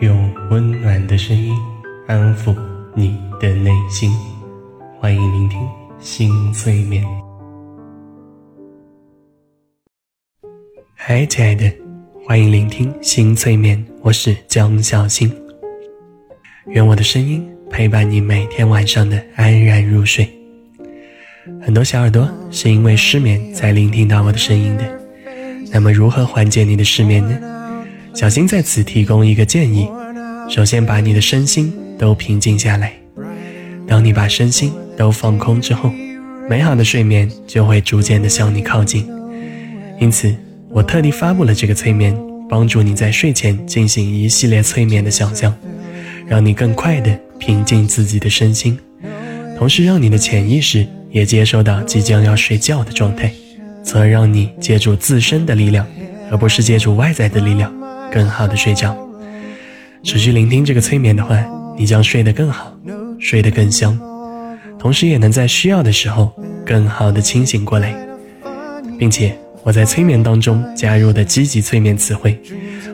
用温暖的声音安抚你的内心。欢迎聆听心催眠。嗨，亲爱的，欢迎聆听心催眠，我是江小新。愿我的声音陪伴你每天晚上的安然入睡。很多小耳朵是因为失眠才聆听到我的声音的，那么如何缓解你的失眠呢？小新在此提供一个建议：首先把你的身心都平静下来。当你把身心都放空之后，美好的睡眠就会逐渐的向你靠近。因此，我特地发布了这个催眠，帮助你在睡前进行一系列催眠的想象，让你更快的平静自己的身心，同时让你的潜意识也接收到即将要睡觉的状态，从而让你借助自身的力量，而不是借助外在的力量。更好的睡觉，持续聆听这个催眠的话，你将睡得更好，睡得更香，同时也能在需要的时候更好的清醒过来，并且我在催眠当中加入的积极催眠词汇，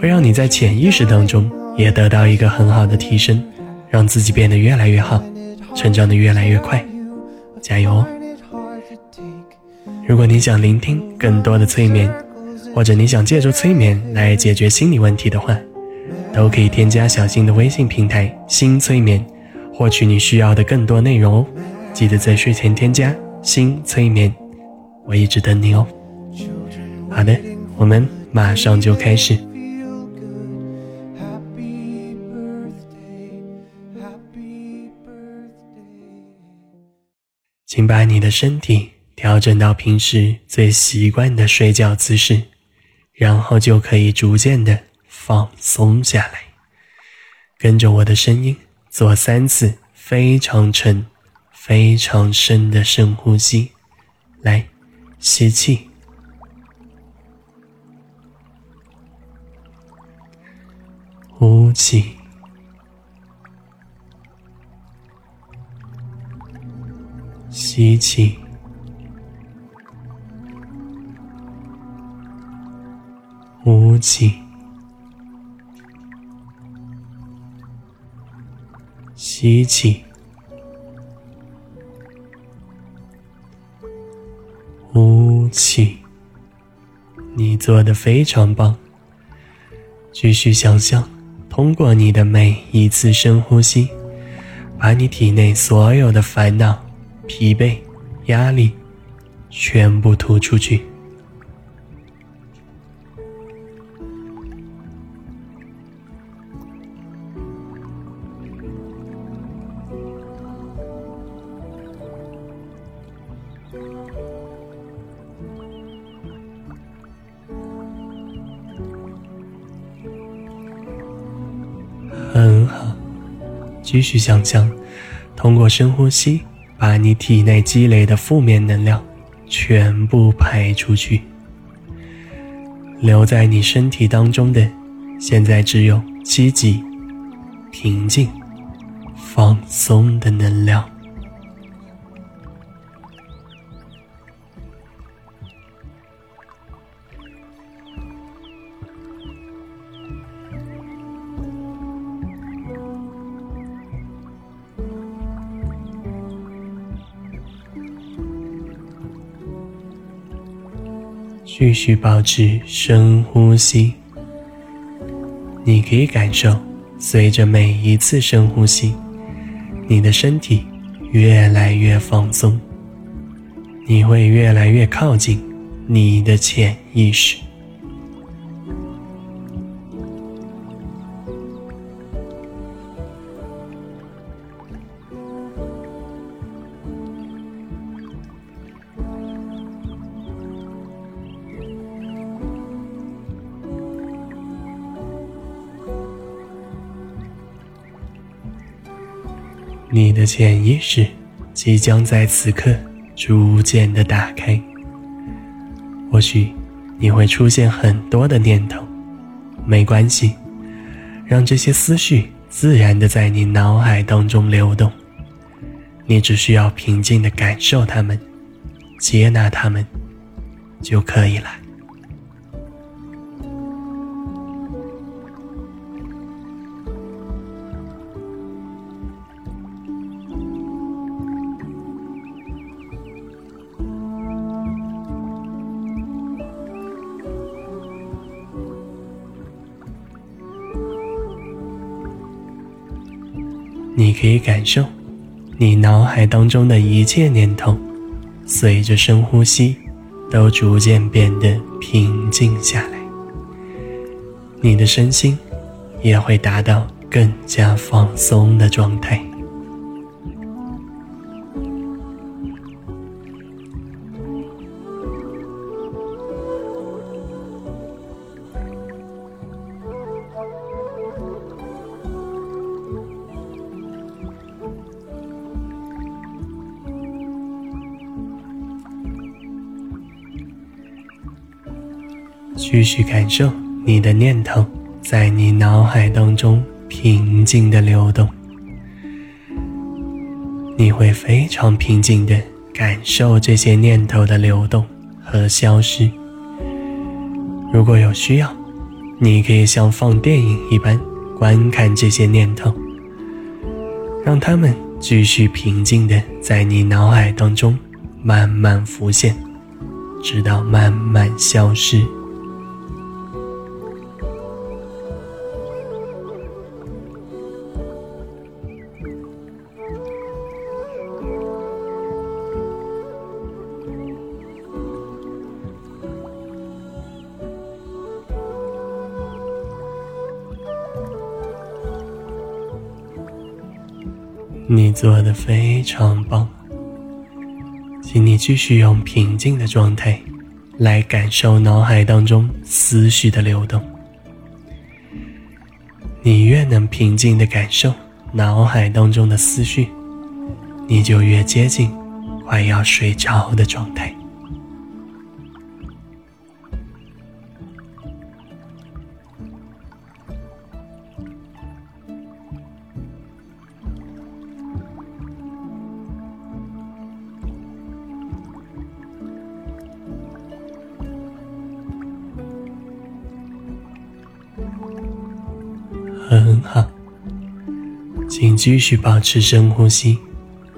会让你在潜意识当中也得到一个很好的提升，让自己变得越来越好，成长的越来越快，加油哦！如果你想聆听更多的催眠。或者你想借助催眠来解决心理问题的话，都可以添加小新的微信平台“新催眠”，获取你需要的更多内容哦。记得在睡前添加“新催眠”，我一直等你哦。好的，我们马上就开始。请把你的身体调整到平时最习惯的睡觉姿势。然后就可以逐渐的放松下来，跟着我的声音做三次非常沉、非常深的深呼吸。来，吸气，呼气，吸气。呼气，吸气，呼气。你做的非常棒。继续想象，通过你的每一次深呼吸，把你体内所有的烦恼、疲惫、压力全部吐出去。继续想象，通过深呼吸，把你体内积累的负面能量全部排出去。留在你身体当中的，现在只有积极、平静、放松的能量。继续保持深呼吸。你可以感受，随着每一次深呼吸，你的身体越来越放松，你会越来越靠近你的潜意识。你的潜意识即将在此刻逐渐的打开。或许你会出现很多的念头，没关系，让这些思绪自然的在你脑海当中流动。你只需要平静的感受它们，接纳它们，就可以了。可以感受你脑海当中的一切念头，随着深呼吸，都逐渐变得平静下来。你的身心也会达到更加放松的状态。继续感受你的念头在你脑海当中平静的流动，你会非常平静的感受这些念头的流动和消失。如果有需要，你可以像放电影一般观看这些念头，让他们继续平静的在你脑海当中慢慢浮现，直到慢慢消失。你做的非常棒，请你继续用平静的状态来感受脑海当中思绪的流动。你越能平静的感受脑海当中的思绪，你就越接近快要睡着的状态。继续保持深呼吸，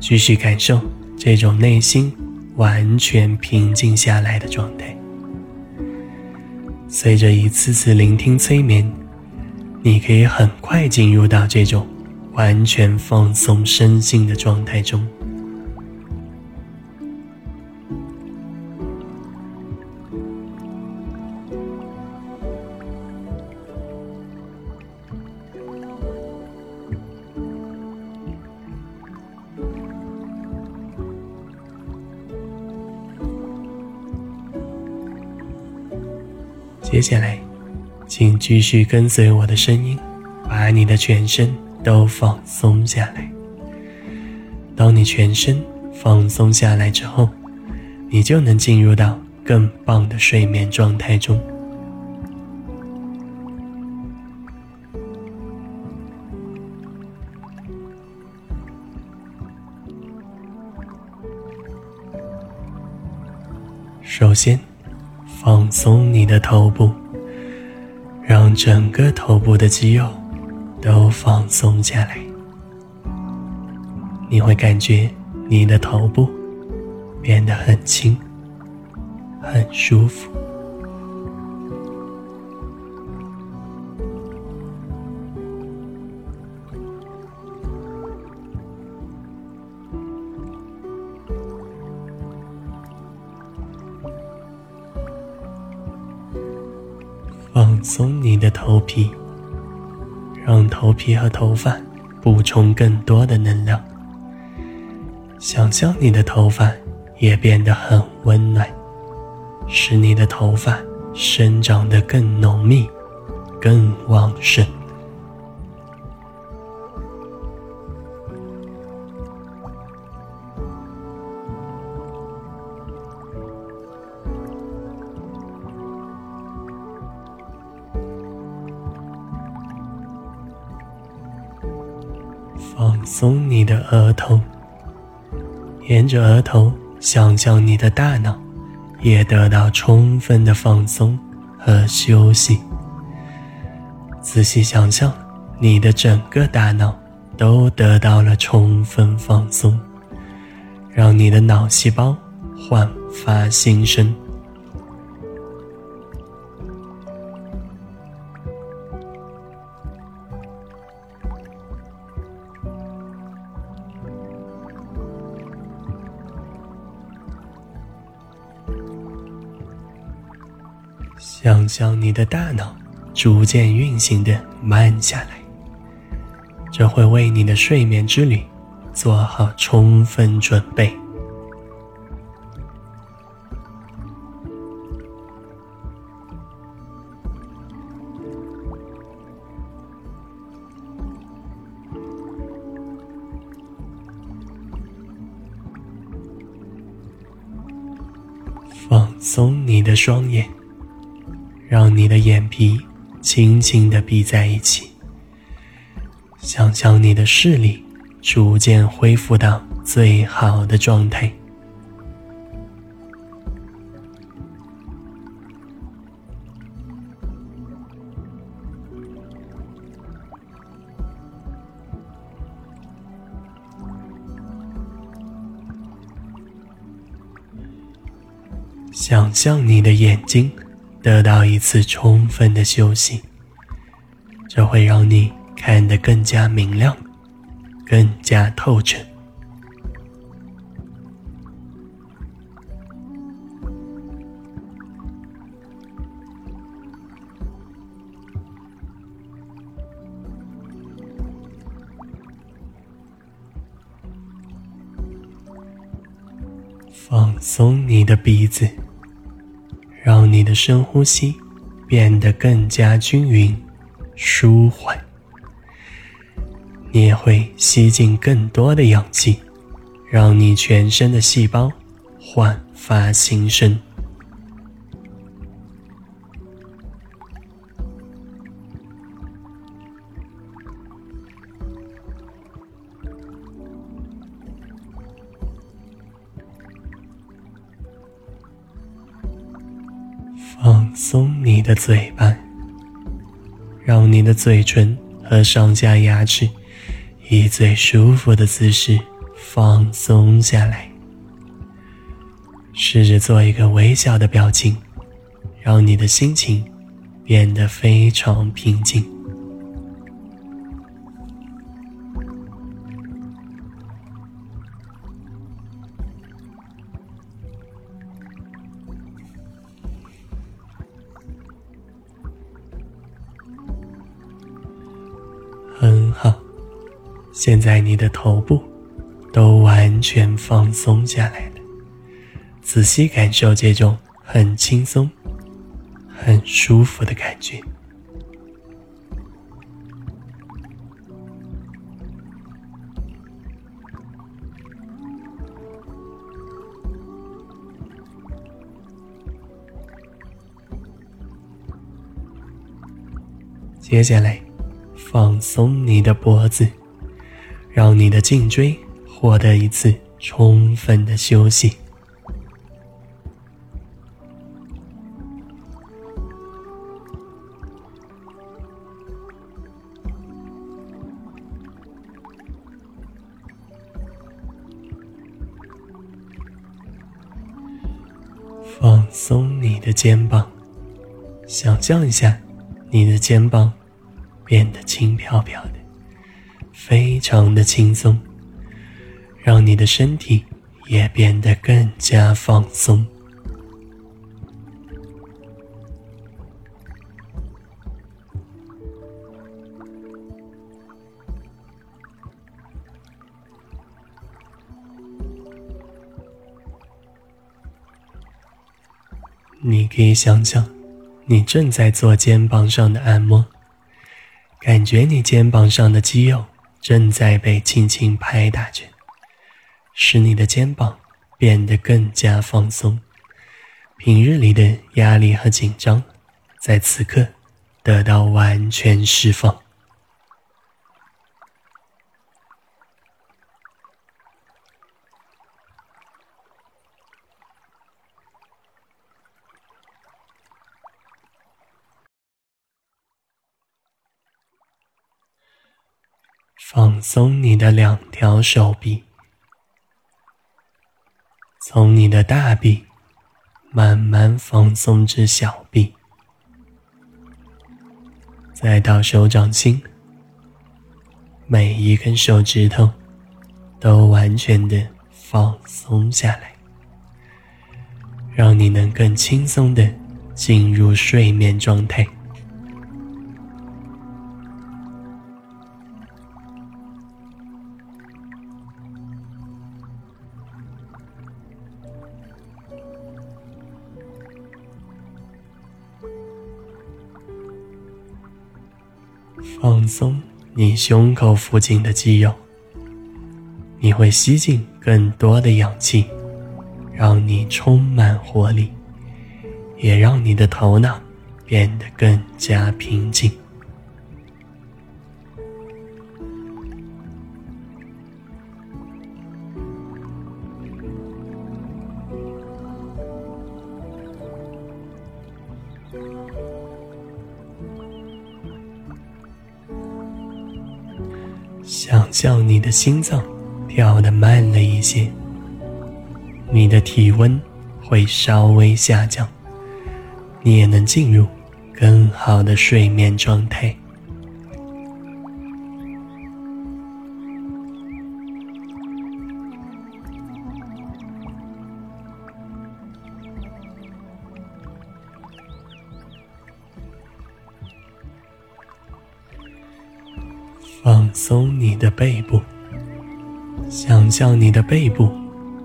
继续感受这种内心完全平静下来的状态。随着一次次聆听催眠，你可以很快进入到这种完全放松身心的状态中。接下来，请继续跟随我的声音，把你的全身都放松下来。当你全身放松下来之后，你就能进入到更棒的睡眠状态中。首先。放松你的头部，让整个头部的肌肉都放松下来。你会感觉你的头部变得很轻，很舒服。放松你的头皮，让头皮和头发补充更多的能量。想象你的头发也变得很温暖，使你的头发生长得更浓密、更旺盛。放松你的额头，沿着额头想象你的大脑也得到充分的放松和休息。仔细想象，你的整个大脑都得到了充分放松，让你的脑细胞焕发新生。想象你的大脑逐渐运行的慢下来，这会为你的睡眠之旅做好充分准备。放松你的双眼，让你的眼皮轻轻地闭在一起。想象你的视力逐渐恢复到最好的状态。想象你的眼睛得到一次充分的休息，这会让你看得更加明亮，更加透彻。放松你的鼻子。让你的深呼吸变得更加均匀、舒缓，你也会吸进更多的氧气，让你全身的细胞焕发新生。的嘴巴，让你的嘴唇和上下牙齿以最舒服的姿势放松下来。试着做一个微笑的表情，让你的心情变得非常平静。现在你的头部都完全放松下来了。仔细感受这种很轻松、很舒服的感觉。接下来。放松你的脖子，让你的颈椎获得一次充分的休息。放松你的肩膀，想象一下你的肩膀。变得轻飘飘的，非常的轻松，让你的身体也变得更加放松。你可以想象，你正在做肩膀上的按摩。感觉你肩膀上的肌肉正在被轻轻拍打着，使你的肩膀变得更加放松。平日里的压力和紧张，在此刻得到完全释放。放松你的两条手臂，从你的大臂慢慢放松至小臂，再到手掌心，每一根手指头都完全的放松下来，让你能更轻松的进入睡眠状态。你胸口附近的肌肉，你会吸进更多的氧气，让你充满活力，也让你的头脑变得更加平静。叫你的心脏跳得慢了一些，你的体温会稍微下降，你也能进入更好的睡眠状态。松你的背部，想象你的背部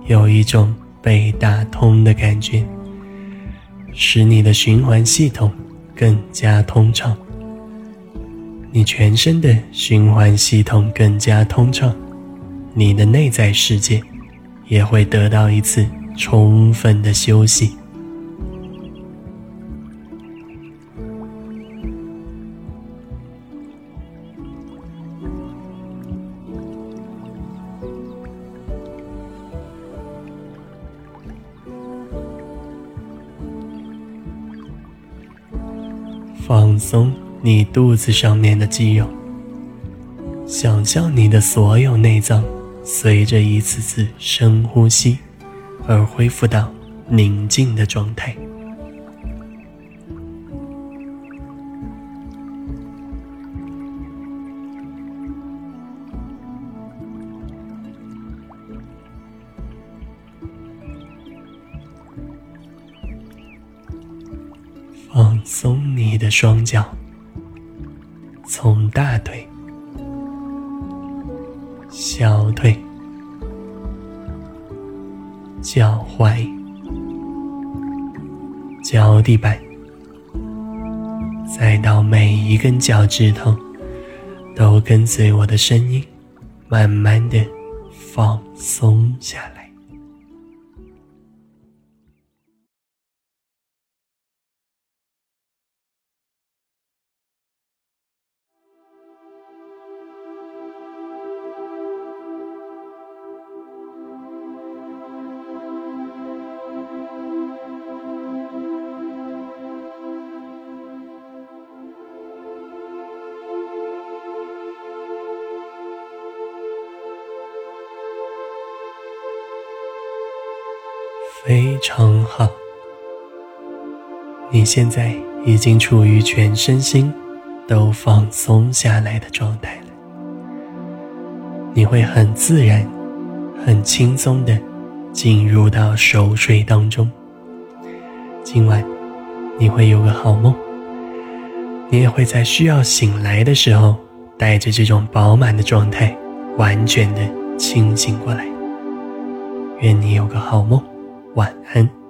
有一种被打通的感觉，使你的循环系统更加通畅。你全身的循环系统更加通畅，你的内在世界也会得到一次充分的休息。放松你肚子上面的肌肉，想象你的所有内脏随着一次次深呼吸而恢复到宁静的状态。双脚，从大腿、小腿、脚踝、脚底板，再到每一根脚趾头，都跟随我的声音，慢慢的放松下来。常好，你现在已经处于全身心都放松下来的状态了。你会很自然、很轻松的进入到熟睡当中。今晚你会有个好梦，你也会在需要醒来的时候，带着这种饱满的状态，完全的清醒过来。愿你有个好梦。晚安。